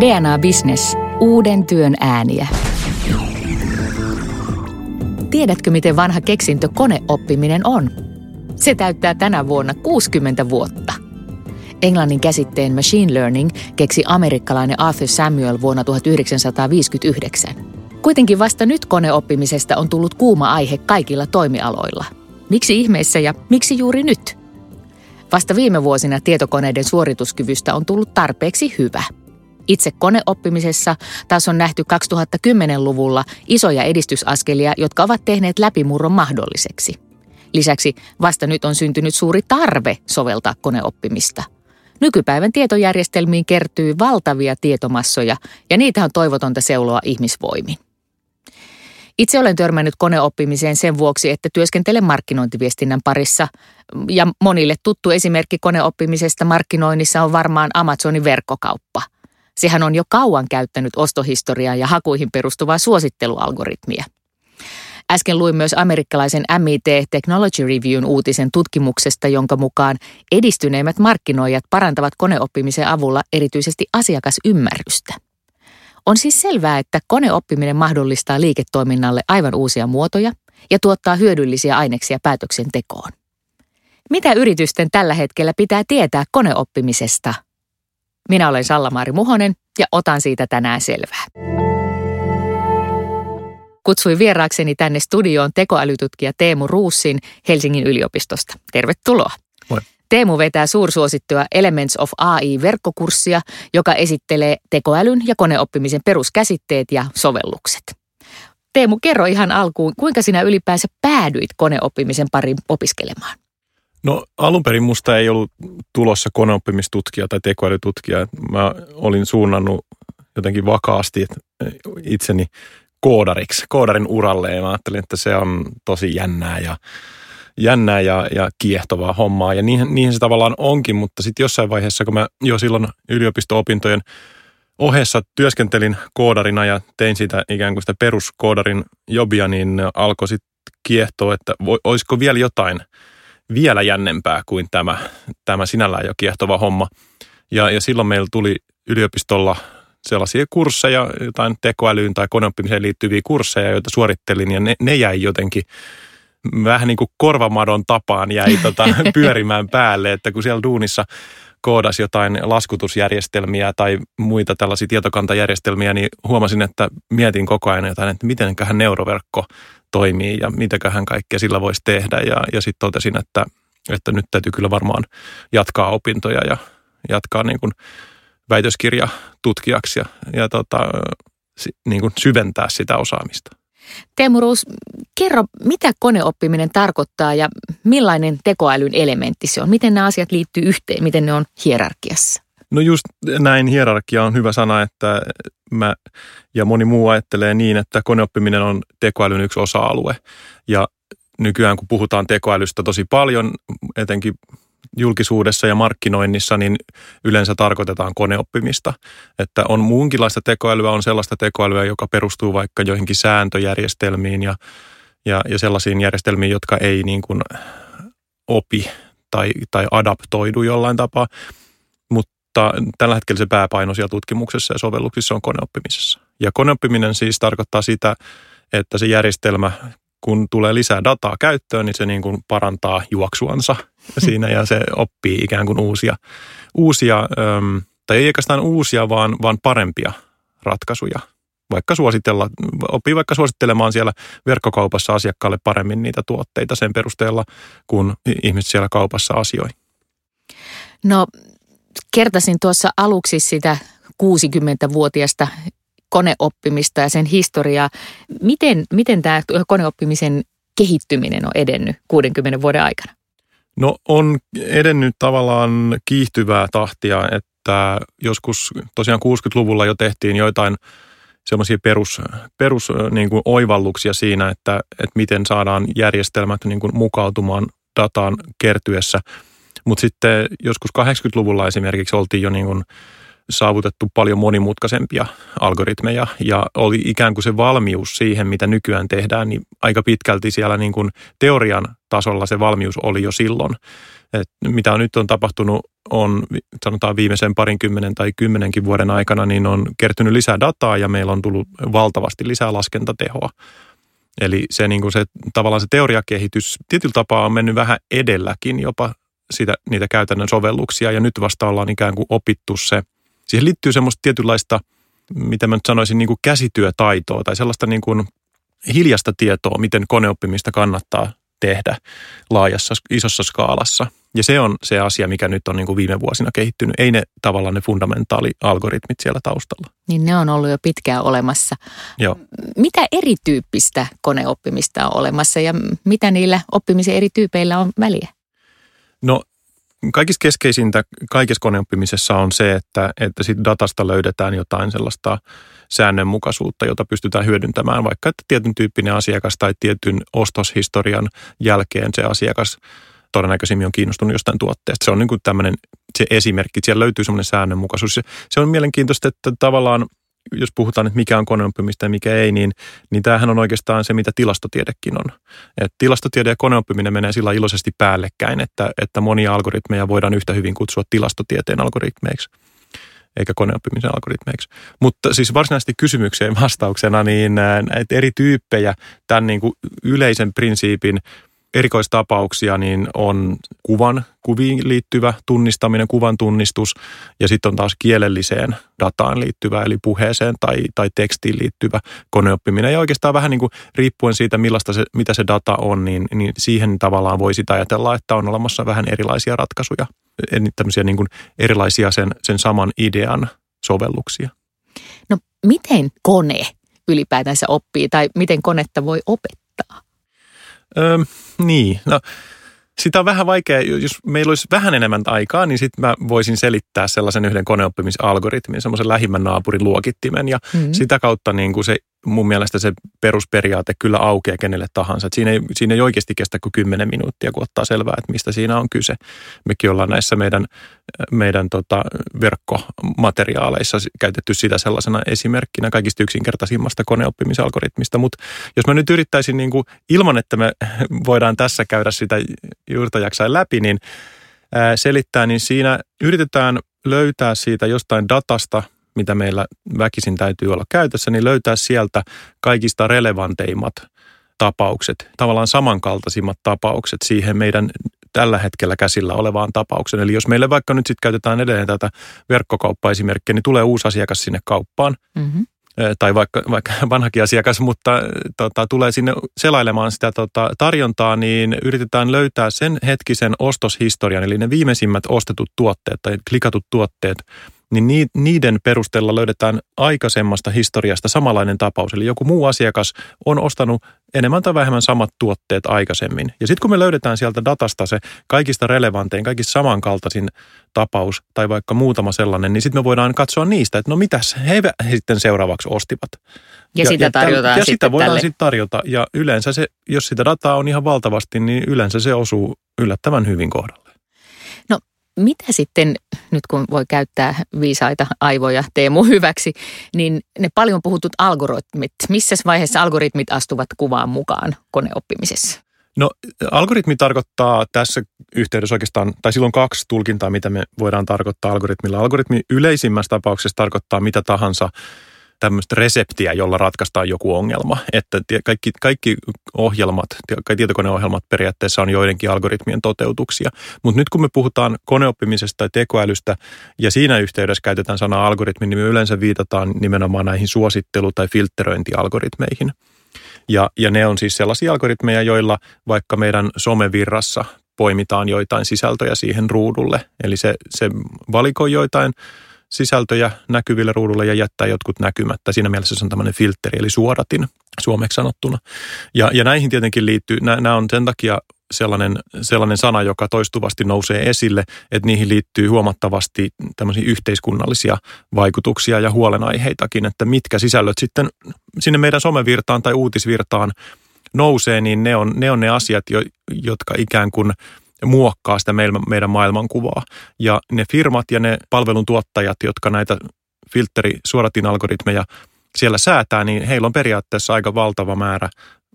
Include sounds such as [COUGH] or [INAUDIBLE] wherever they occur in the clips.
DNA Business. Uuden työn ääniä. Tiedätkö, miten vanha keksintö koneoppiminen on? Se täyttää tänä vuonna 60 vuotta. Englannin käsitteen machine learning keksi amerikkalainen Arthur Samuel vuonna 1959. Kuitenkin vasta nyt koneoppimisesta on tullut kuuma aihe kaikilla toimialoilla. Miksi ihmeessä ja miksi juuri nyt? Vasta viime vuosina tietokoneiden suorituskyvystä on tullut tarpeeksi hyvä. Itse koneoppimisessa taas on nähty 2010-luvulla isoja edistysaskelia, jotka ovat tehneet läpimurron mahdolliseksi. Lisäksi vasta nyt on syntynyt suuri tarve soveltaa koneoppimista. Nykypäivän tietojärjestelmiin kertyy valtavia tietomassoja ja niitä on toivotonta seuloa ihmisvoimin. Itse olen törmännyt koneoppimiseen sen vuoksi, että työskentelen markkinointiviestinnän parissa. Ja monille tuttu esimerkki koneoppimisesta markkinoinnissa on varmaan Amazonin verkkokauppa. Sehän on jo kauan käyttänyt ostohistoriaa ja hakuihin perustuvaa suosittelualgoritmia. Äsken luin myös amerikkalaisen MIT Technology Reviewn uutisen tutkimuksesta, jonka mukaan edistyneimmät markkinoijat parantavat koneoppimisen avulla erityisesti asiakasymmärrystä. On siis selvää, että koneoppiminen mahdollistaa liiketoiminnalle aivan uusia muotoja ja tuottaa hyödyllisiä aineksia päätöksentekoon. Mitä yritysten tällä hetkellä pitää tietää koneoppimisesta? Minä olen Salla-Maari Muhonen ja otan siitä tänään selvää. Kutsuin vieraakseni tänne studioon tekoälytutkija Teemu Ruussin Helsingin yliopistosta. Tervetuloa. Moi. Teemu vetää suursuosittua Elements of AI-verkkokurssia, joka esittelee tekoälyn ja koneoppimisen peruskäsitteet ja sovellukset. Teemu, kerro ihan alkuun, kuinka sinä ylipäänsä päädyit koneoppimisen pariin opiskelemaan? No alun perin musta ei ollut tulossa koneoppimistutkija tai tekoälytutkija. Mä olin suunnannut jotenkin vakaasti itseni koodariksi, koodarin uralle ja mä ajattelin, että se on tosi jännää ja jännää ja, ja kiehtovaa hommaa ja niihin, niihin se tavallaan onkin, mutta sitten jossain vaiheessa, kun mä jo silloin yliopisto-opintojen ohessa työskentelin koodarina ja tein sitä ikään kuin sitä peruskoodarin jobia, niin alkoi sitten kiehtoa, että olisiko vielä jotain vielä jännempää kuin tämä, tämä sinällään jo kiehtova homma. Ja, ja silloin meillä tuli yliopistolla sellaisia kursseja, jotain tekoälyyn tai koneoppimiseen liittyviä kursseja, joita suorittelin ja ne, ne jäi jotenkin vähän niin kuin korvamadon tapaan jäi tota, [LAUGHS] pyörimään päälle, että kun siellä duunissa koodasi jotain laskutusjärjestelmiä tai muita tällaisia tietokantajärjestelmiä, niin huomasin, että mietin koko ajan jotain, että mitenköhän neuroverkko toimii ja mitäköhän kaikkea sillä voisi tehdä. Ja, ja sitten totesin, että, että nyt täytyy kyllä varmaan jatkaa opintoja ja jatkaa niin kuin väitöskirjatutkijaksi ja, ja tota, niin kuin syventää sitä osaamista. Teemu Ruus, kerro, mitä koneoppiminen tarkoittaa ja millainen tekoälyn elementti se on? Miten nämä asiat liittyy yhteen? Miten ne on hierarkiassa? No just näin hierarkia on hyvä sana, että mä ja moni muu ajattelee niin, että koneoppiminen on tekoälyn yksi osa-alue. Ja nykyään kun puhutaan tekoälystä tosi paljon, etenkin julkisuudessa ja markkinoinnissa, niin yleensä tarkoitetaan koneoppimista. Että on muunkinlaista tekoälyä, on sellaista tekoälyä, joka perustuu vaikka joihinkin sääntöjärjestelmiin ja, ja, ja sellaisiin järjestelmiin, jotka ei niin kuin opi tai, tai adaptoidu jollain tapaa. Mutta tällä hetkellä se pääpaino siellä tutkimuksessa ja sovelluksissa on koneoppimisessa. Ja koneoppiminen siis tarkoittaa sitä, että se järjestelmä kun tulee lisää dataa käyttöön, niin se niin kuin parantaa juoksuansa siinä ja se oppii ikään kuin uusia, uusia tai ei oikeastaan uusia, vaan, vaan parempia ratkaisuja. Vaikka suositella, oppii vaikka suosittelemaan siellä verkkokaupassa asiakkaalle paremmin niitä tuotteita sen perusteella, kun ihmiset siellä kaupassa asioi. No kertasin tuossa aluksi sitä 60-vuotiasta koneoppimista ja sen historiaa. Miten, miten tämä koneoppimisen kehittyminen on edennyt 60 vuoden aikana? No on edennyt tavallaan kiihtyvää tahtia, että joskus tosiaan 60-luvulla jo tehtiin joitain semmoisia perus, perus niin kuin oivalluksia siinä, että, että miten saadaan järjestelmät niin kuin mukautumaan dataan kertyessä. Mutta sitten joskus 80-luvulla esimerkiksi oltiin jo niin kuin saavutettu paljon monimutkaisempia algoritmeja ja oli ikään kuin se valmius siihen, mitä nykyään tehdään, niin aika pitkälti siellä niin kuin teorian tasolla se valmius oli jo silloin. Et mitä nyt on tapahtunut, on sanotaan viimeisen parinkymmenen tai kymmenenkin vuoden aikana, niin on kertynyt lisää dataa ja meillä on tullut valtavasti lisää laskentatehoa. Eli se, niin kuin se, tavallaan se teoriakehitys tietyllä tapaa on mennyt vähän edelläkin jopa sitä, niitä käytännön sovelluksia ja nyt vasta ollaan ikään kuin opittu se. Siihen liittyy semmoista tietynlaista, mitä mä nyt sanoisin, niin kuin käsityötaitoa tai sellaista niin kuin hiljasta tietoa, miten koneoppimista kannattaa tehdä laajassa, isossa skaalassa. Ja se on se asia, mikä nyt on niin kuin viime vuosina kehittynyt. Ei ne tavallaan ne fundamentaalialgoritmit siellä taustalla. Niin ne on ollut jo pitkään olemassa. Joo. Mitä erityyppistä koneoppimista on olemassa ja mitä niillä oppimisen eri tyypeillä on väliä? No kaikista keskeisintä kaikessa koneoppimisessa on se, että, että siitä datasta löydetään jotain sellaista säännönmukaisuutta, jota pystytään hyödyntämään, vaikka että tietyn tyyppinen asiakas tai tietyn ostoshistorian jälkeen se asiakas todennäköisimmin on kiinnostunut jostain tuotteesta. Se on niin kuin tämmöinen se esimerkki, siellä löytyy semmoinen säännönmukaisuus. Se on mielenkiintoista, että tavallaan jos puhutaan, että mikä on koneoppimista ja mikä ei, niin, niin tämähän on oikeastaan se, mitä tilastotiedekin on. Et tilastotiede ja koneoppiminen menee sillä iloisesti päällekkäin, että, että monia algoritmeja voidaan yhtä hyvin kutsua tilastotieteen algoritmeiksi eikä koneoppimisen algoritmeiksi. Mutta siis varsinaisesti kysymykseen vastauksena, niin näitä eri tyyppejä tämän niin kuin yleisen prinsiipin erikoistapauksia niin on kuvan, kuviin liittyvä tunnistaminen, kuvan tunnistus ja sitten on taas kielelliseen dataan liittyvä eli puheeseen tai, tai tekstiin liittyvä koneoppiminen. Ja oikeastaan vähän niin kuin riippuen siitä, millaista se, mitä se data on, niin, niin siihen tavallaan voi sitä ajatella, että on olemassa vähän erilaisia ratkaisuja, tämmöisiä niin kuin erilaisia sen, sen saman idean sovelluksia. No miten kone ylipäätänsä oppii tai miten konetta voi opettaa? Öö, niin, no sitä on vähän vaikea, jos meillä olisi vähän enemmän aikaa, niin sitten mä voisin selittää sellaisen yhden koneoppimisalgoritmin, semmoisen lähimmän naapurin luokittimen ja mm-hmm. sitä kautta niin kuin se mun mielestä se perusperiaate kyllä aukeaa kenelle tahansa. Siinä, ei, siinä ei oikeasti kestä kuin 10 minuuttia, kun ottaa selvää, että mistä siinä on kyse. Mekin ollaan näissä meidän, meidän tota verkkomateriaaleissa käytetty sitä sellaisena esimerkkinä kaikista yksinkertaisimmasta koneoppimisalgoritmista. Mutta jos mä nyt yrittäisin niin kuin, ilman, että me voidaan tässä käydä sitä juurta jaksain läpi, niin selittää, niin siinä yritetään löytää siitä jostain datasta – mitä meillä väkisin täytyy olla käytössä, niin löytää sieltä kaikista relevanteimmat tapaukset, tavallaan samankaltaisimmat tapaukset siihen meidän tällä hetkellä käsillä olevaan tapaukseen. Eli jos meille vaikka nyt sitten käytetään edelleen tätä verkkokauppaesimerkkiä, niin tulee uusi asiakas sinne kauppaan. Mm-hmm tai vaikka, vaikka [LAUGHS] vanhakin asiakas, mutta tota, tulee sinne selailemaan sitä tota, tarjontaa, niin yritetään löytää sen hetkisen ostoshistorian, eli ne viimeisimmät ostetut tuotteet tai klikatut tuotteet niin niiden perusteella löydetään aikaisemmasta historiasta samanlainen tapaus. Eli joku muu asiakas on ostanut enemmän tai vähemmän samat tuotteet aikaisemmin. Ja sitten kun me löydetään sieltä datasta se kaikista relevantein, kaikista samankaltaisin tapaus tai vaikka muutama sellainen, niin sitten me voidaan katsoa niistä, että no mitäs he sitten seuraavaksi ostivat. Ja, ja sitä tarjotaan ja, ja sitä voidaan sitten tarjota. Ja yleensä se, jos sitä dataa on ihan valtavasti, niin yleensä se osuu yllättävän hyvin kohdalle mitä sitten, nyt kun voi käyttää viisaita aivoja Teemu hyväksi, niin ne paljon puhutut algoritmit, missä vaiheessa algoritmit astuvat kuvaan mukaan koneoppimisessa? No algoritmi tarkoittaa tässä yhteydessä oikeastaan, tai silloin kaksi tulkintaa, mitä me voidaan tarkoittaa algoritmilla. Algoritmi yleisimmässä tapauksessa tarkoittaa mitä tahansa reseptiä, jolla ratkaistaan joku ongelma. Että kaikki, kaikki ohjelmat, tietokoneohjelmat periaatteessa on joidenkin algoritmien toteutuksia. Mutta nyt kun me puhutaan koneoppimisesta tai tekoälystä ja siinä yhteydessä käytetään sanaa algoritmi, niin me yleensä viitataan nimenomaan näihin suosittelu- tai filtteröintialgoritmeihin. Ja, ja ne on siis sellaisia algoritmeja, joilla vaikka meidän somevirrassa poimitaan joitain sisältöjä siihen ruudulle. Eli se, se valikoi joitain sisältöjä näkyville ruudulle ja jättää jotkut näkymättä. Siinä mielessä se on tämmöinen filtteri, eli suodatin suomeksi sanottuna. Ja, ja näihin tietenkin liittyy, nämä on sen takia sellainen, sellainen sana, joka toistuvasti nousee esille, että niihin liittyy huomattavasti tämmöisiä yhteiskunnallisia vaikutuksia ja huolenaiheitakin, että mitkä sisällöt sitten sinne meidän somevirtaan tai uutisvirtaan nousee, niin ne on ne, on ne asiat, jotka ikään kuin – muokkaa sitä meidän maailmankuvaa. Ja ne firmat ja ne palveluntuottajat, jotka näitä filtteri-suodatinalgoritmeja siellä säätää, niin heillä on periaatteessa aika valtava määrä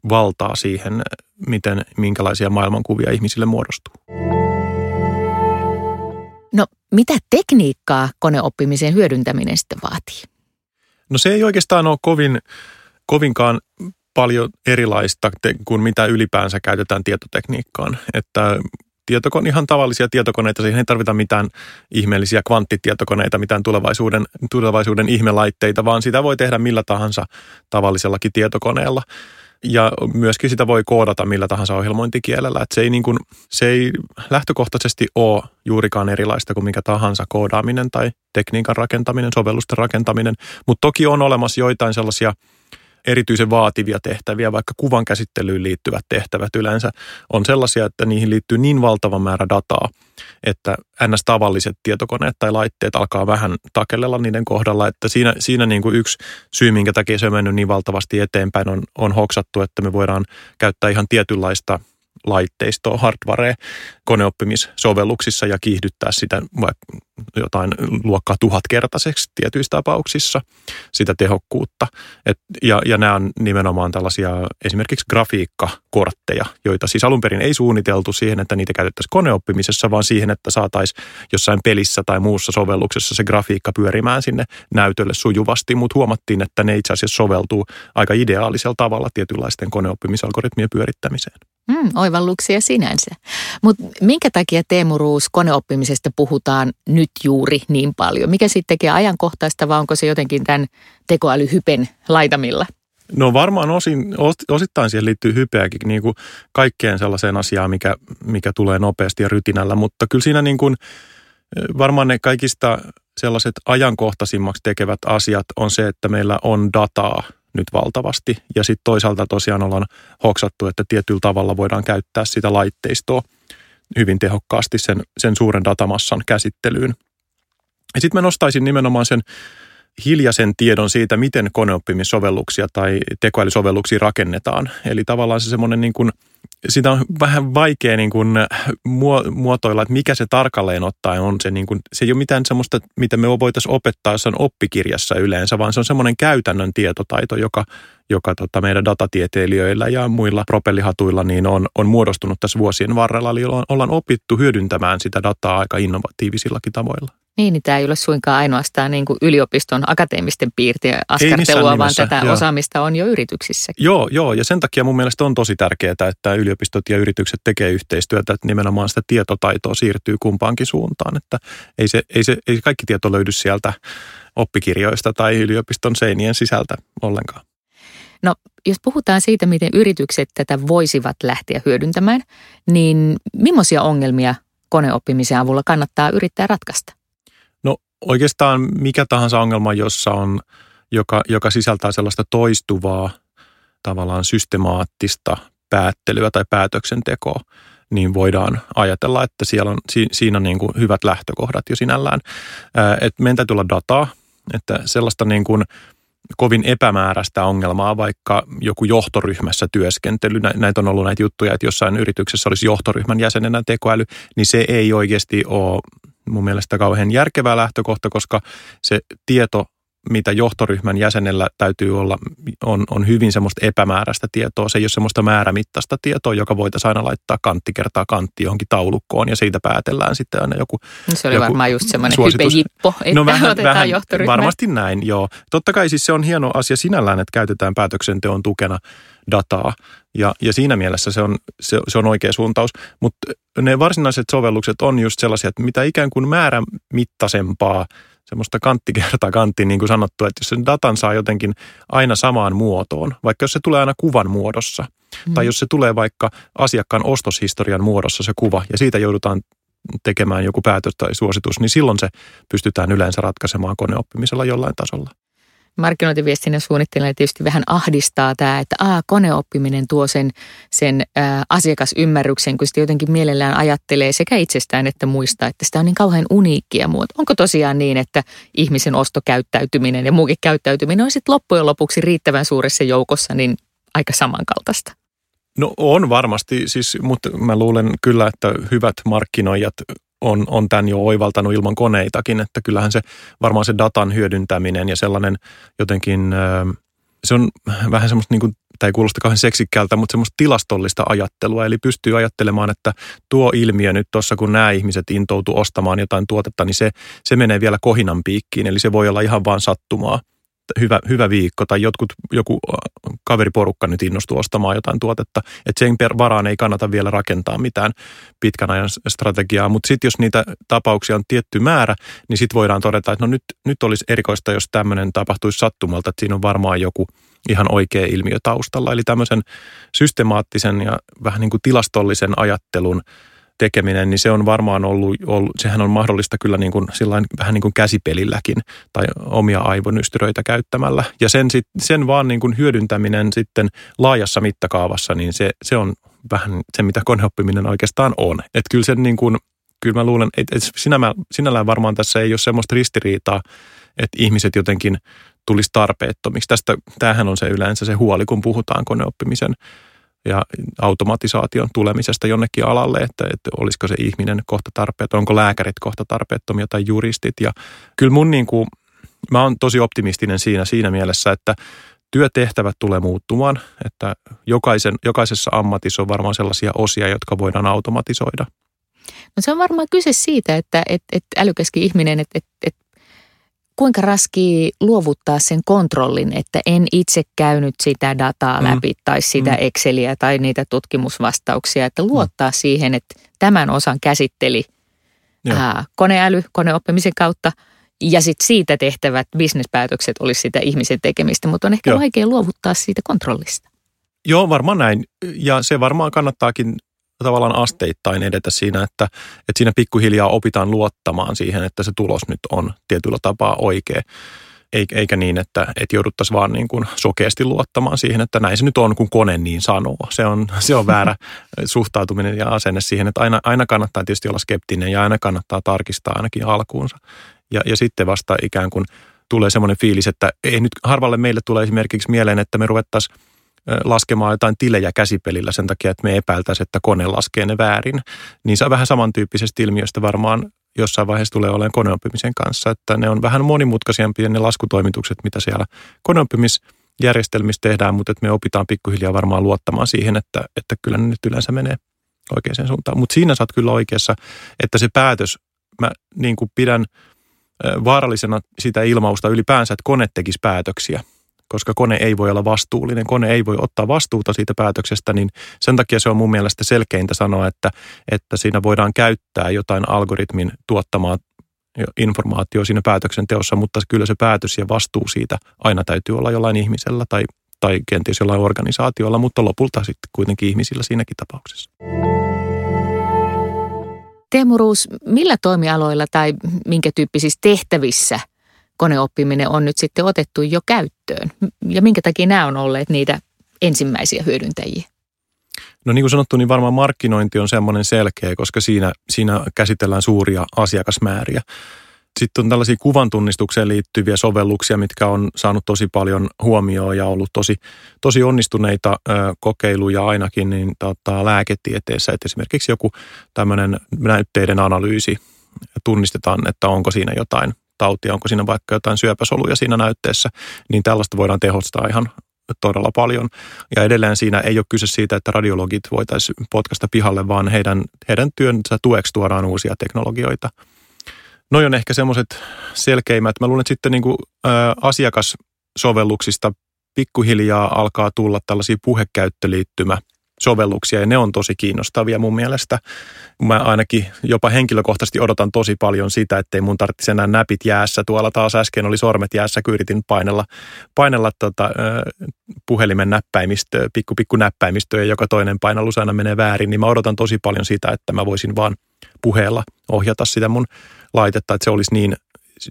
valtaa siihen, miten, minkälaisia maailmankuvia ihmisille muodostuu. No mitä tekniikkaa koneoppimisen hyödyntäminen sitten vaatii? No se ei oikeastaan ole kovin, kovinkaan paljon erilaista kuin mitä ylipäänsä käytetään tietotekniikkaan. Että tietokone, ihan tavallisia tietokoneita, siihen ei tarvita mitään ihmeellisiä kvanttitietokoneita, mitään tulevaisuuden, tulevaisuuden ihmelaitteita, vaan sitä voi tehdä millä tahansa tavallisellakin tietokoneella. Ja myöskin sitä voi koodata millä tahansa ohjelmointikielellä. Että se, ei niin kuin, se ei lähtökohtaisesti ole juurikaan erilaista kuin mikä tahansa koodaaminen tai tekniikan rakentaminen, sovellusten rakentaminen. Mutta toki on olemassa joitain sellaisia – erityisen vaativia tehtäviä, vaikka kuvan käsittelyyn liittyvät tehtävät yleensä on sellaisia, että niihin liittyy niin valtava määrä dataa, että ns. tavalliset tietokoneet tai laitteet alkaa vähän takellella niiden kohdalla, että siinä, siinä niin kuin yksi syy, minkä takia se on mennyt niin valtavasti eteenpäin, on, on hoksattu, että me voidaan käyttää ihan tietynlaista – laitteistoa, hardware koneoppimissovelluksissa ja kiihdyttää sitä jotain luokkaa tuhatkertaiseksi tietyissä tapauksissa, sitä tehokkuutta. Et, ja, ja nämä on nimenomaan tällaisia esimerkiksi grafiikkakortteja, joita siis alun perin ei suunniteltu siihen, että niitä käytettäisiin koneoppimisessa, vaan siihen, että saataisiin jossain pelissä tai muussa sovelluksessa se grafiikka pyörimään sinne näytölle sujuvasti, mutta huomattiin, että ne itse asiassa soveltuu aika ideaalisella tavalla tietynlaisten koneoppimisalgoritmien pyörittämiseen. Mm, oivalluksia sinänsä. Mutta minkä takia Teemu Ruus koneoppimisesta puhutaan nyt juuri niin paljon? Mikä sitten tekee ajankohtaista vai onko se jotenkin tämän tekoälyhypen laitamilla? No varmaan osin, osittain siihen liittyy hypeäkin niin kuin kaikkeen sellaiseen asiaan, mikä, mikä tulee nopeasti ja rytinällä, mutta kyllä siinä niin kuin, varmaan ne kaikista sellaiset ajankohtaisimmaksi tekevät asiat on se, että meillä on dataa – nyt valtavasti. Ja sitten toisaalta tosiaan ollaan hoksattu, että tietyllä tavalla voidaan käyttää sitä laitteistoa hyvin tehokkaasti sen, sen suuren datamassan käsittelyyn. Ja sitten mä nostaisin nimenomaan sen hiljaisen tiedon siitä, miten koneoppimissovelluksia tai tekoälysovelluksia rakennetaan. Eli tavallaan se semmoinen niin kuin, sitä on vähän vaikea niin kuin muotoilla, että mikä se tarkalleen ottaen on. Se, niin kuin, se ei ole mitään semmoista, mitä me voitaisiin opettaa jossain oppikirjassa yleensä, vaan se on semmoinen käytännön tietotaito, joka, joka tota meidän datatieteilijöillä ja muilla propellihatuilla niin on, on muodostunut tässä vuosien varrella. Eli ollaan opittu hyödyntämään sitä dataa aika innovatiivisillakin tavoilla. Niin, niin tämä ei ole suinkaan ainoastaan niin kuin yliopiston akateemisten piirtien askartelua, vaan tätä joo. osaamista on jo yrityksissä. Joo, joo, ja sen takia mun mielestä on tosi tärkeää, että yliopistot ja yritykset tekee yhteistyötä, että nimenomaan sitä tietotaitoa siirtyy kumpaankin suuntaan, että ei se, ei se ei kaikki tieto löydy sieltä oppikirjoista tai yliopiston seinien sisältä ollenkaan. No, jos puhutaan siitä, miten yritykset tätä voisivat lähteä hyödyntämään, niin millaisia ongelmia koneoppimisen avulla kannattaa yrittää ratkaista? Oikeastaan mikä tahansa ongelma, jossa on, joka, joka sisältää sellaista toistuvaa tavallaan systemaattista päättelyä tai päätöksentekoa, niin voidaan ajatella, että siellä on, siinä on niin kuin hyvät lähtökohdat jo sinällään. Että meidän täytyy olla dataa, että sellaista niin kuin kovin epämääräistä ongelmaa, vaikka joku johtoryhmässä työskentely, näitä on ollut näitä juttuja, että jossain yrityksessä olisi johtoryhmän jäsenenä tekoäly, niin se ei oikeasti ole mun mielestä kauhean järkevä lähtökohta, koska se tieto, mitä johtoryhmän jäsenellä täytyy olla, on, on hyvin semmoista epämääräistä tietoa. Se ei ole semmoista määrämittaista tietoa, joka voitaisiin aina laittaa kantti kertaa kantti johonkin taulukkoon ja siitä päätellään sitten aina joku no Se oli joku varmaan just semmoinen hypejippo, että no vähän, otetaan vähän, johtoryhmä. Varmasti näin, joo. Totta kai siis se on hieno asia sinällään, että käytetään päätöksenteon tukena dataa. Ja, ja siinä mielessä se on, se, se on oikea suuntaus. Mutta ne varsinaiset sovellukset on just sellaisia, että mitä ikään kuin määrämittaisempaa, semmoista kantti kertaa kantti, niin kuin sanottu, että jos sen datan saa jotenkin aina samaan muotoon, vaikka jos se tulee aina kuvan muodossa, mm. tai jos se tulee vaikka asiakkaan ostoshistorian muodossa se kuva, ja siitä joudutaan tekemään joku päätös tai suositus, niin silloin se pystytään yleensä ratkaisemaan koneoppimisella jollain tasolla markkinointiviestinnän suunnittelijana tietysti vähän ahdistaa tämä, että aa, koneoppiminen tuo sen, sen ää, asiakasymmärryksen, kun sitä jotenkin mielellään ajattelee sekä itsestään että muista, että sitä on niin kauhean uniikkia muoto. Onko tosiaan niin, että ihmisen ostokäyttäytyminen ja muukin käyttäytyminen on sitten loppujen lopuksi riittävän suuressa joukossa niin aika samankaltaista? No on varmasti, siis, mutta mä luulen kyllä, että hyvät markkinoijat on, on tämän jo oivaltanut ilman koneitakin, että kyllähän se varmaan se datan hyödyntäminen ja sellainen jotenkin ö, se on vähän semmoista, niin kuin, tai ei kuulosta kauhean seksikkäältä, mutta semmoista tilastollista ajattelua. Eli pystyy ajattelemaan, että tuo ilmiö nyt tuossa, kun nämä ihmiset intoutuu ostamaan jotain tuotetta, niin se, se menee vielä kohinan piikkiin. Eli se voi olla ihan vaan sattumaa hyvä, hyvä viikko tai jotkut, joku kaveriporukka nyt innostuu ostamaan jotain tuotetta. Että sen per varaan ei kannata vielä rakentaa mitään pitkän ajan strategiaa. Mutta sitten jos niitä tapauksia on tietty määrä, niin sitten voidaan todeta, että no nyt, nyt olisi erikoista, jos tämmöinen tapahtuisi sattumalta, että siinä on varmaan joku ihan oikea ilmiö taustalla. Eli tämmöisen systemaattisen ja vähän niin kuin tilastollisen ajattelun – tekeminen, niin se on varmaan ollut, ollut sehän on mahdollista kyllä niin kuin, sillain, vähän niin kuin käsipelilläkin tai omia aivonystyröitä käyttämällä. Ja sen, sit, sen vaan niin kuin hyödyntäminen sitten laajassa mittakaavassa, niin se, se on vähän se, mitä koneoppiminen oikeastaan on. Että kyllä sen niin kuin, kyllä mä luulen, että sinä, sinällään varmaan tässä ei ole semmoista ristiriitaa, että ihmiset jotenkin tulisi tarpeettomiksi. Tästä, tämähän on se yleensä se huoli, kun puhutaan koneoppimisen ja automatisaation tulemisesta jonnekin alalle, että, että olisiko se ihminen kohta tarpeeton, onko lääkärit kohta tarpeettomia tai juristit. Ja kyllä mun niin kuin, mä oon tosi optimistinen siinä, siinä mielessä, että työtehtävät tulee muuttumaan, että jokaisen, jokaisessa ammatissa on varmaan sellaisia osia, jotka voidaan automatisoida. No se on varmaan kyse siitä, että, että, että älykäskin ihminen, että, että, että kuinka raskii luovuttaa sen kontrollin, että en itse käynyt sitä dataa mm. läpi tai sitä mm. Exceliä tai niitä tutkimusvastauksia, että luottaa mm. siihen, että tämän osan käsitteli ää, koneäly koneoppimisen kautta ja sitten siitä tehtävät bisnespäätökset olisi sitä ihmisen tekemistä, mutta on ehkä Joo. vaikea luovuttaa siitä kontrollista. Joo, varmaan näin. Ja se varmaan kannattaakin tavallaan asteittain edetä siinä, että, että siinä pikkuhiljaa opitaan luottamaan siihen, että se tulos nyt on tietyllä tapaa oikea. Eikä niin, että, että jouduttaisiin vaan niin kuin sokeasti luottamaan siihen, että näin se nyt on, kun kone niin sanoo. Se on, [LAUGHS] se on väärä suhtautuminen ja asenne siihen, että aina, aina kannattaa tietysti olla skeptinen ja aina kannattaa tarkistaa ainakin alkuunsa. Ja, ja sitten vasta ikään kuin tulee semmoinen fiilis, että ei nyt harvalle meille tulee esimerkiksi mieleen, että me ruvettaisiin laskemaan jotain tilejä käsipelillä sen takia, että me epäiltäisiin, että kone laskee ne väärin. Niin se on vähän samantyyppisestä ilmiöstä varmaan jossain vaiheessa tulee olemaan koneoppimisen kanssa, että ne on vähän monimutkaisempia ne laskutoimitukset, mitä siellä koneoppimisjärjestelmissä tehdään, mutta että me opitaan pikkuhiljaa varmaan luottamaan siihen, että, että kyllä ne nyt yleensä menee oikeaan suuntaan. Mutta siinä saat kyllä oikeassa, että se päätös, mä niin kuin pidän vaarallisena sitä ilmausta ylipäänsä, että kone tekisi päätöksiä – koska kone ei voi olla vastuullinen, kone ei voi ottaa vastuuta siitä päätöksestä, niin sen takia se on mun mielestä selkeintä sanoa, että, että siinä voidaan käyttää jotain algoritmin tuottamaa informaatio siinä päätöksenteossa, mutta kyllä se päätös ja vastuu siitä aina täytyy olla jollain ihmisellä tai, tai kenties jollain organisaatiolla, mutta lopulta sitten kuitenkin ihmisillä siinäkin tapauksessa. Teemu Ruus, millä toimialoilla tai minkä tyyppisissä tehtävissä – koneoppiminen on nyt sitten otettu jo käyttöön? Ja minkä takia nämä on olleet niitä ensimmäisiä hyödyntäjiä? No niin kuin sanottu, niin varmaan markkinointi on semmoinen selkeä, koska siinä, siinä käsitellään suuria asiakasmääriä. Sitten on tällaisia kuvantunnistukseen liittyviä sovelluksia, mitkä on saanut tosi paljon huomioon ja ollut tosi, tosi onnistuneita ö, kokeiluja ainakin niin, tota, lääketieteessä. Että esimerkiksi joku tämmöinen näytteiden analyysi tunnistetaan, että onko siinä jotain tautia, onko siinä vaikka jotain syöpäsoluja siinä näytteessä, niin tällaista voidaan tehostaa ihan todella paljon. Ja edelleen siinä ei ole kyse siitä, että radiologit voitaisiin potkasta pihalle, vaan heidän, heidän työnsä tueksi tuodaan uusia teknologioita. Noi on ehkä semmoiset selkeimmät. Mä luulen, että sitten niin kuin, ä, asiakassovelluksista pikkuhiljaa alkaa tulla tällaisia puhekäyttöliittymä – sovelluksia ja ne on tosi kiinnostavia mun mielestä. Mä ainakin jopa henkilökohtaisesti odotan tosi paljon sitä, ettei mun tarvitsisi enää näpit jäässä. Tuolla taas äsken oli sormet jäässä, kun yritin painella, painella tota, puhelimen näppäimistöä, pikku pikku näppäimistöä ja joka toinen painallus aina menee väärin, niin mä odotan tosi paljon sitä, että mä voisin vaan puheella ohjata sitä mun laitetta, että se olisi niin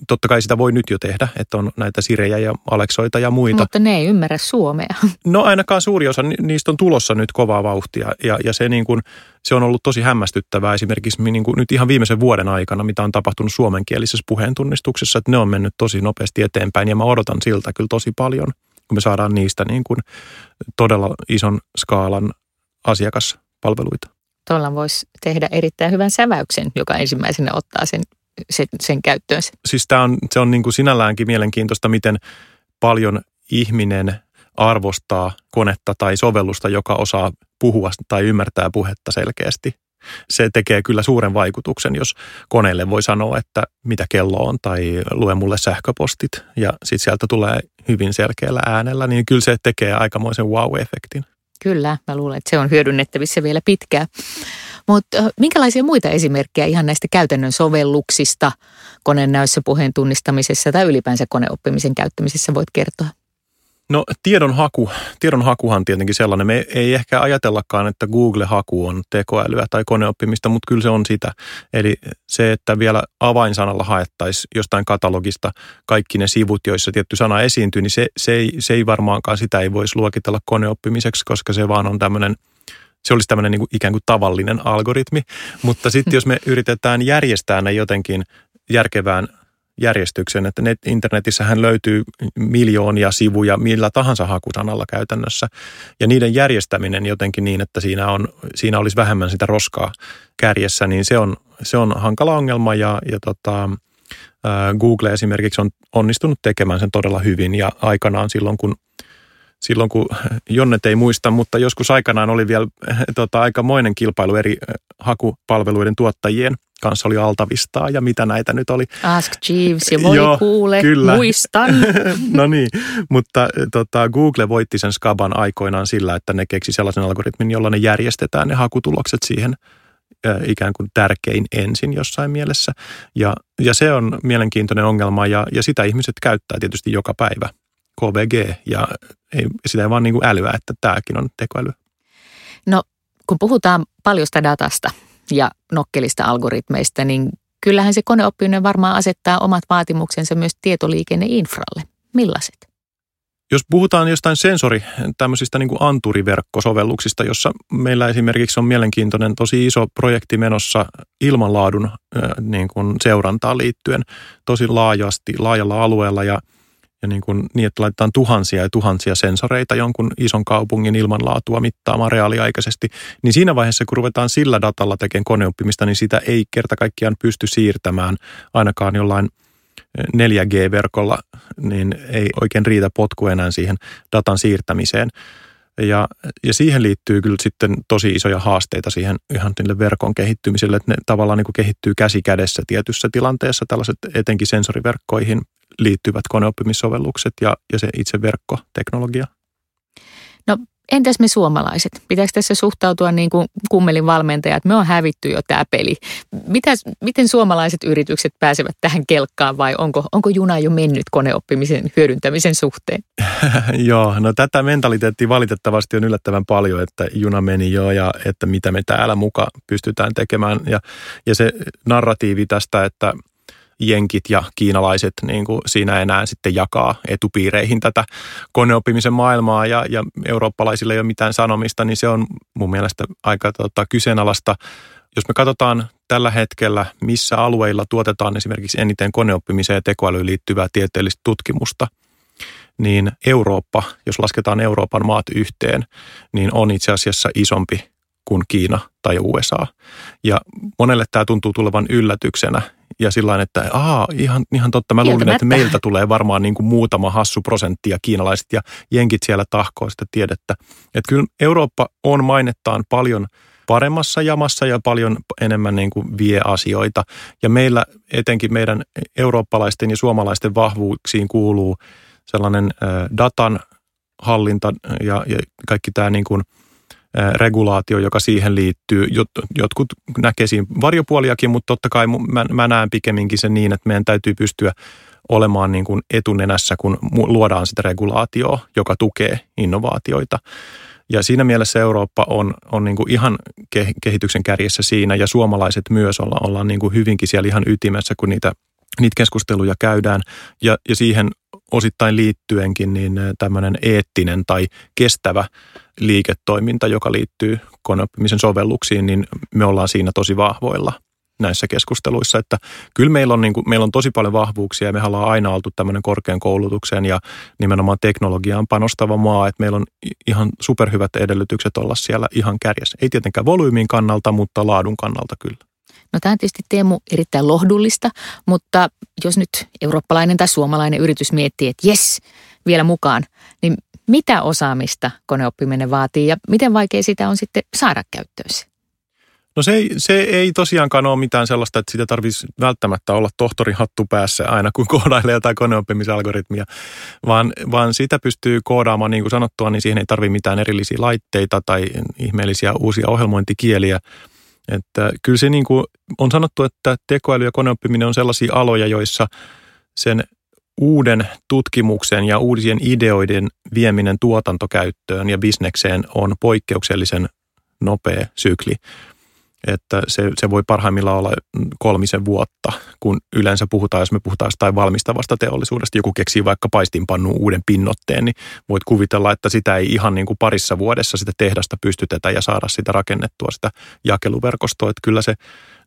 totta kai sitä voi nyt jo tehdä, että on näitä sirejä ja Aleksoita ja muita. Mutta ne ei ymmärrä suomea. No ainakaan suuri osa niistä on tulossa nyt kovaa vauhtia ja, ja se, niin kuin, se on ollut tosi hämmästyttävää esimerkiksi niin kuin nyt ihan viimeisen vuoden aikana, mitä on tapahtunut suomenkielisessä puheentunnistuksessa, että ne on mennyt tosi nopeasti eteenpäin ja mä odotan siltä kyllä tosi paljon, kun me saadaan niistä niin kuin todella ison skaalan asiakaspalveluita. Tuolla voisi tehdä erittäin hyvän säväyksen, joka ensimmäisenä ottaa sen sen, sen käyttöön. Siis tämä on, se on niin kuin sinälläänkin mielenkiintoista, miten paljon ihminen arvostaa konetta tai sovellusta, joka osaa puhua tai ymmärtää puhetta selkeästi. Se tekee kyllä suuren vaikutuksen, jos koneelle voi sanoa, että mitä kello on tai lue mulle sähköpostit ja sitten sieltä tulee hyvin selkeällä äänellä, niin kyllä se tekee aikamoisen wow-efektin. Kyllä, mä luulen, että se on hyödynnettävissä vielä pitkään. Mutta minkälaisia muita esimerkkejä ihan näistä käytännön sovelluksista konenäössä puheen tunnistamisessa tai ylipäänsä koneoppimisen käyttämisessä voit kertoa? No tiedonhaku, tiedonhakuhan on tietenkin sellainen. Me ei ehkä ajatellakaan, että Google-haku on tekoälyä tai koneoppimista, mutta kyllä se on sitä. Eli se, että vielä avainsanalla haettaisiin jostain katalogista kaikki ne sivut, joissa tietty sana esiintyy, niin se, se, ei, se ei varmaankaan sitä ei voisi luokitella koneoppimiseksi, koska se vaan on tämmöinen – se olisi tämmöinen niin kuin ikään kuin tavallinen algoritmi. Mutta sitten jos me yritetään järjestää ne jotenkin järkevään järjestyksen, että net, internetissähän löytyy miljoonia sivuja millä tahansa hakusanalla käytännössä. Ja niiden järjestäminen jotenkin niin, että siinä, on, siinä olisi vähemmän sitä roskaa kärjessä, niin se on, se on hankala ongelma ja, ja tota, Google esimerkiksi on onnistunut tekemään sen todella hyvin ja aikanaan silloin, kun silloin kun Jonnet ei muista, mutta joskus aikanaan oli vielä tota, aikamoinen kilpailu eri hakupalveluiden tuottajien kanssa oli Altavistaa ja mitä näitä nyt oli. Ask Jeeves ja voi Joo, kuule, kyllä. muistan. [LAUGHS] no niin, mutta tota, Google voitti sen Skaban aikoinaan sillä, että ne keksi sellaisen algoritmin, jolla ne järjestetään ne hakutulokset siihen ikään kuin tärkein ensin jossain mielessä. Ja, ja se on mielenkiintoinen ongelma ja, ja sitä ihmiset käyttää tietysti joka päivä. KVG ja ei, sitä ei vaan niin kuin älyä, että tämäkin on tekoäly. No kun puhutaan paljosta datasta ja nokkelista algoritmeista, niin kyllähän se koneoppiminen varmaan asettaa omat vaatimuksensa myös tietoliikenneinfralle. Millaiset? Jos puhutaan jostain sensori, tämmöisistä niin kuin anturiverkkosovelluksista, jossa meillä esimerkiksi on mielenkiintoinen tosi iso projekti menossa ilmanlaadun niin kuin seurantaan liittyen tosi laajasti, laajalla alueella ja – ja niin, kuin, niin, että laitetaan tuhansia ja tuhansia sensoreita jonkun ison kaupungin ilmanlaatua mittaamaan reaaliaikaisesti, niin siinä vaiheessa, kun ruvetaan sillä datalla tekemään koneoppimista, niin sitä ei kerta kaikkiaan pysty siirtämään ainakaan jollain 4G-verkolla, niin ei oikein riitä potku enää siihen datan siirtämiseen. Ja, ja siihen liittyy kyllä sitten tosi isoja haasteita siihen ihan verkon kehittymiselle, että ne tavallaan niin kuin kehittyy käsi kädessä tietyssä tilanteessa, tällaiset etenkin sensoriverkkoihin liittyvät koneoppimissovellukset ja, ja se itse verkkoteknologia. No entäs me suomalaiset? Pitääkö tässä suhtautua niin kuin kummelin valmentaja, että me on hävitty jo tämä peli? Mitäs, miten suomalaiset yritykset pääsevät tähän kelkkaan vai onko, onko juna jo mennyt koneoppimisen hyödyntämisen suhteen? [LAUGHS] Joo, no tätä mentaliteettia valitettavasti on yllättävän paljon, että juna meni jo ja että mitä me täällä muka pystytään tekemään. Ja, ja se narratiivi tästä, että – jenkit ja kiinalaiset niin kuin siinä enää sitten jakaa etupiireihin tätä koneoppimisen maailmaa ja, ja eurooppalaisille ei ole mitään sanomista, niin se on mun mielestä aika tota, kyseenalaista. Jos me katsotaan tällä hetkellä, missä alueilla tuotetaan esimerkiksi eniten koneoppimiseen ja tekoälyyn liittyvää tieteellistä tutkimusta, niin Eurooppa, jos lasketaan Euroopan maat yhteen, niin on itse asiassa isompi kuin Kiina tai USA. Ja monelle tämä tuntuu tulevan yllätyksenä ja sillä että aa, ihan, ihan totta, mä luulin, että meiltä tulee varmaan niin kuin muutama hassu prosenttia kiinalaiset ja jenkit siellä tahkoo sitä tiedettä. Että kyllä Eurooppa on mainettaan paljon paremmassa jamassa ja paljon enemmän niin kuin vie asioita. Ja meillä etenkin meidän eurooppalaisten ja suomalaisten vahvuuksiin kuuluu sellainen datan hallinta ja, ja kaikki tämä niin kuin – regulaatio, joka siihen liittyy. Jotkut näkee siinä varjopuoliakin, mutta totta kai mä, mä näen pikemminkin sen niin, että meidän täytyy pystyä olemaan niin kuin etunenässä, kun luodaan sitä regulaatioa, joka tukee innovaatioita. Ja siinä mielessä Eurooppa on, on niin kuin ihan kehityksen kärjessä siinä ja suomalaiset myös olla, ollaan niin kuin hyvinkin siellä ihan ytimessä, kun niitä, niitä keskusteluja käydään. Ja, ja siihen osittain liittyenkin niin tämmöinen eettinen tai kestävä liiketoiminta, joka liittyy koneoppimisen sovelluksiin, niin me ollaan siinä tosi vahvoilla näissä keskusteluissa, että kyllä meillä on, niin kuin, meillä on tosi paljon vahvuuksia ja me ollaan aina oltu tämmöinen korkean koulutuksen ja nimenomaan teknologiaan panostava maa, että meillä on ihan superhyvät edellytykset olla siellä ihan kärjessä. Ei tietenkään volyymin kannalta, mutta laadun kannalta kyllä. No tämä on tietysti Teemu erittäin lohdullista, mutta jos nyt eurooppalainen tai suomalainen yritys miettii, että jes, vielä mukaan, niin mitä osaamista koneoppiminen vaatii ja miten vaikea sitä on sitten saada käyttöönsä? No se ei, se ei tosiaankaan ole mitään sellaista, että sitä tarvitsisi välttämättä olla tohtorin hattu päässä aina, kun [LAUGHS] koodailee jotain koneoppimisalgoritmia, vaan, vaan sitä pystyy koodaamaan, niin kuin sanottua, niin siihen ei tarvitse mitään erillisiä laitteita tai ihmeellisiä uusia ohjelmointikieliä. Että kyllä se niin kuin on sanottu, että tekoäly ja koneoppiminen on sellaisia aloja, joissa sen uuden tutkimuksen ja uusien ideoiden vieminen tuotantokäyttöön ja bisnekseen on poikkeuksellisen nopea sykli että se, se voi parhaimmillaan olla kolmisen vuotta, kun yleensä puhutaan, jos me puhutaan jostain valmistavasta teollisuudesta. Joku keksii vaikka paistinpannuun uuden pinnotteen, niin voit kuvitella, että sitä ei ihan niin kuin parissa vuodessa sitä tehdasta pystytetä ja saada sitä rakennettua, sitä jakeluverkostoa. Että kyllä se,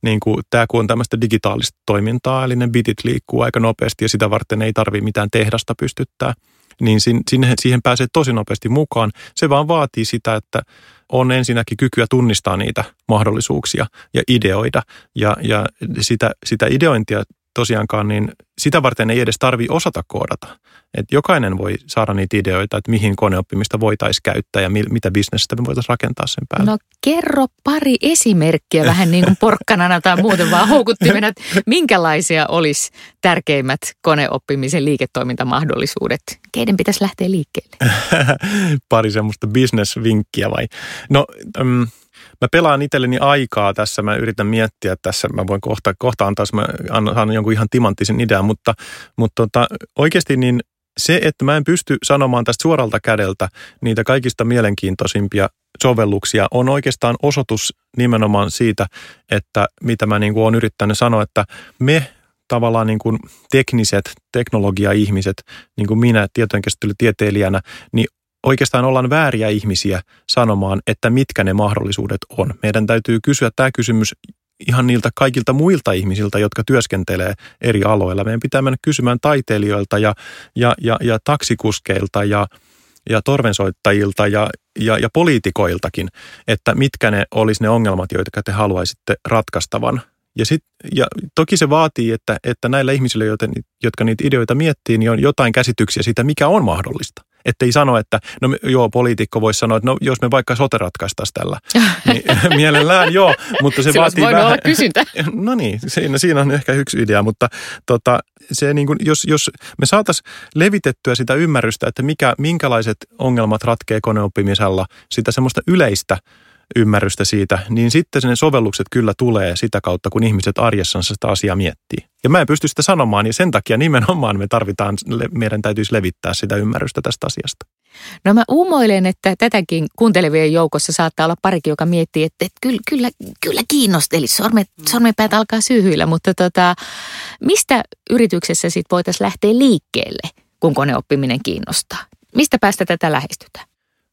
niin kuin, tämä kun on tämmöistä digitaalista toimintaa, eli ne bitit liikkuu aika nopeasti ja sitä varten ei tarvitse mitään tehdasta pystyttää – niin sinne, siihen pääsee tosi nopeasti mukaan. Se vaan vaatii sitä, että on ensinnäkin kykyä tunnistaa niitä mahdollisuuksia ja ideoida. Ja, ja sitä, sitä ideointia tosiaankaan, niin sitä varten ei edes tarvi osata koodata. Et jokainen voi saada niitä ideoita, että mihin koneoppimista voitaisiin käyttää ja mitä bisnestä me voitaisiin rakentaa sen päälle. No kerro pari esimerkkiä vähän niin kuin porkkanana tai muuten vaan houkuttimena, että minkälaisia olisi tärkeimmät koneoppimisen liiketoimintamahdollisuudet? Keiden pitäisi lähteä liikkeelle? [LAUGHS] pari semmoista bisnesvinkkiä vai? No... Um, mä pelaan itselleni aikaa tässä, mä yritän miettiä tässä, mä voin kohta, kohta antaa, mä annan jonkun ihan timanttisen idean, mutta, mutta tota, oikeasti niin se, että mä en pysty sanomaan tästä suoralta kädeltä niitä kaikista mielenkiintoisimpia sovelluksia, on oikeastaan osoitus nimenomaan siitä, että mitä mä niin kuin olen yrittänyt sanoa, että me tavallaan niin kuin tekniset teknologia-ihmiset, niin kuin minä tietojenkäsittelytieteilijänä, niin oikeastaan ollaan vääriä ihmisiä sanomaan, että mitkä ne mahdollisuudet on. Meidän täytyy kysyä tämä kysymys ihan niiltä kaikilta muilta ihmisiltä, jotka työskentelee eri aloilla. Meidän pitää mennä kysymään taiteilijoilta ja, ja, ja, ja taksikuskeilta ja, ja torvensoittajilta ja, ja, ja poliitikoiltakin, että mitkä ne olisi ne ongelmat, joita te haluaisitte ratkaistavan. Ja, sit, ja toki se vaatii, että, että näillä ihmisillä, jotka niitä ideoita miettii, niin on jotain käsityksiä siitä, mikä on mahdollista. Että ei sano, että no joo, poliitikko voisi sanoa, että no jos me vaikka sote ratkaistaisiin tällä, [LAUGHS] niin [LAUGHS] mielellään joo, mutta se, se vaatii vähän. olla kysyntä. [LAUGHS] No niin, siinä, siinä on ehkä yksi idea, mutta tota, se niin kuin, jos, jos me saataisiin levitettyä sitä ymmärrystä, että mikä, minkälaiset ongelmat ratkee koneoppimisella, sitä semmoista yleistä ymmärrystä siitä, niin sitten ne sovellukset kyllä tulee sitä kautta, kun ihmiset arjessansa sitä asiaa miettii. Ja mä en pysty sitä sanomaan, niin sen takia nimenomaan me tarvitaan, meidän täytyisi levittää sitä ymmärrystä tästä asiasta. No mä uumoilen, että tätäkin kuuntelevien joukossa saattaa olla parikin, joka miettii, että, että kyllä, kyllä, kyllä kiinnosteli, sormet, sormenpäät alkaa syyhyillä, mutta tota, mistä yrityksessä sitten voitaisiin lähteä liikkeelle, kun koneoppiminen kiinnostaa? Mistä päästä tätä lähestytään?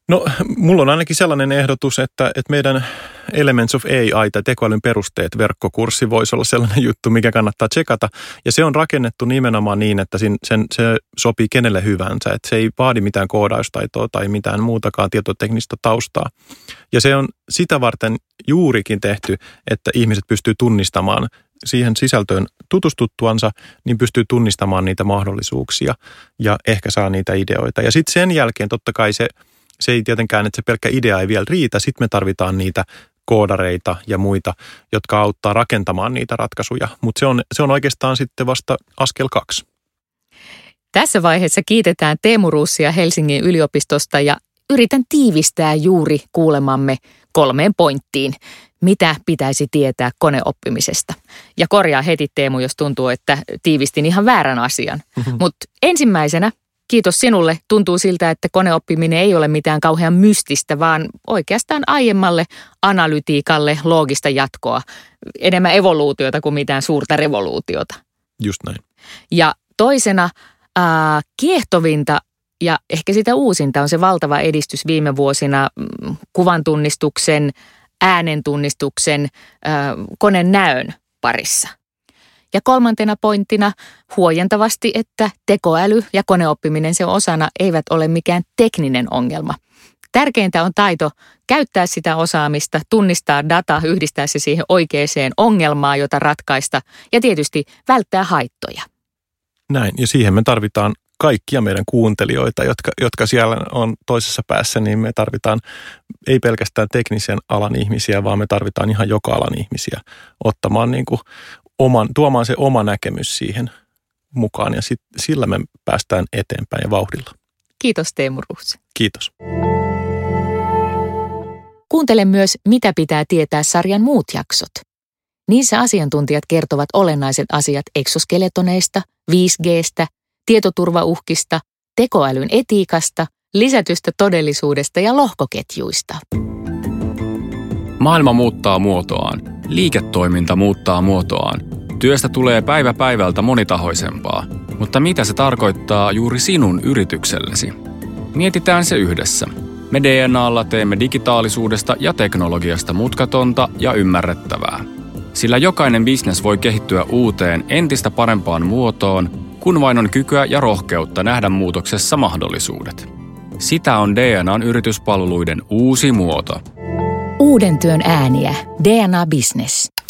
No, mulla on ainakin sellainen ehdotus, että, että meidän Elements of AI tai tekoälyn perusteet verkkokurssi voisi olla sellainen juttu, mikä kannattaa tsekata. Ja se on rakennettu nimenomaan niin, että sen, sen, se sopii kenelle hyvänsä. Että se ei vaadi mitään koodaustaitoa tai mitään muutakaan tietoteknistä taustaa. Ja se on sitä varten juurikin tehty, että ihmiset pystyy tunnistamaan siihen sisältöön tutustuttuansa, niin pystyy tunnistamaan niitä mahdollisuuksia ja ehkä saa niitä ideoita. Ja sitten sen jälkeen totta kai se – se ei tietenkään, että se pelkkä idea ei vielä riitä. Sitten me tarvitaan niitä koodareita ja muita, jotka auttaa rakentamaan niitä ratkaisuja. Mutta se on, se on oikeastaan sitten vasta askel kaksi. Tässä vaiheessa kiitetään Teemu Ruussia Helsingin yliopistosta ja yritän tiivistää juuri kuulemamme kolmeen pointtiin, mitä pitäisi tietää koneoppimisesta. Ja korjaa heti Teemu, jos tuntuu, että tiivistin ihan väärän asian. Mm-hmm. Mutta ensimmäisenä kiitos sinulle. Tuntuu siltä, että koneoppiminen ei ole mitään kauhean mystistä, vaan oikeastaan aiemmalle analytiikalle loogista jatkoa. Enemmän evoluutiota kuin mitään suurta revoluutiota. Just näin. Ja toisena äh, kiehtovinta ja ehkä sitä uusinta on se valtava edistys viime vuosina mm, kuvan tunnistuksen, äänen tunnistuksen, äh, koneen näön parissa – ja kolmantena pointtina huojentavasti, että tekoäly ja koneoppiminen sen osana eivät ole mikään tekninen ongelma. Tärkeintä on taito käyttää sitä osaamista, tunnistaa data, yhdistää se siihen oikeaan ongelmaan, jota ratkaista ja tietysti välttää haittoja. Näin, ja siihen me tarvitaan kaikkia meidän kuuntelijoita, jotka, jotka siellä on toisessa päässä, niin me tarvitaan ei pelkästään teknisen alan ihmisiä, vaan me tarvitaan ihan joka alan ihmisiä ottamaan niin kuin oman, tuomaan se oma näkemys siihen mukaan ja sit, sillä me päästään eteenpäin ja vauhdilla. Kiitos Teemu Ruhsi. Kiitos. Kuuntele myös Mitä pitää tietää sarjan muut jaksot. Niissä asiantuntijat kertovat olennaiset asiat eksoskeletoneista, 5Gstä, tietoturvauhkista, tekoälyn etiikasta, lisätystä todellisuudesta ja lohkoketjuista. Maailma muuttaa muotoaan. Liiketoiminta muuttaa muotoaan. Työstä tulee päivä päivältä monitahoisempaa. Mutta mitä se tarkoittaa juuri sinun yrityksellesi? Mietitään se yhdessä. Me DNAlla teemme digitaalisuudesta ja teknologiasta mutkatonta ja ymmärrettävää. Sillä jokainen bisnes voi kehittyä uuteen entistä parempaan muotoon, kun vain on kykyä ja rohkeutta nähdä muutoksessa mahdollisuudet. Sitä on DNAn yrityspalveluiden uusi muoto. Uuden työn ääniä. DNA Business.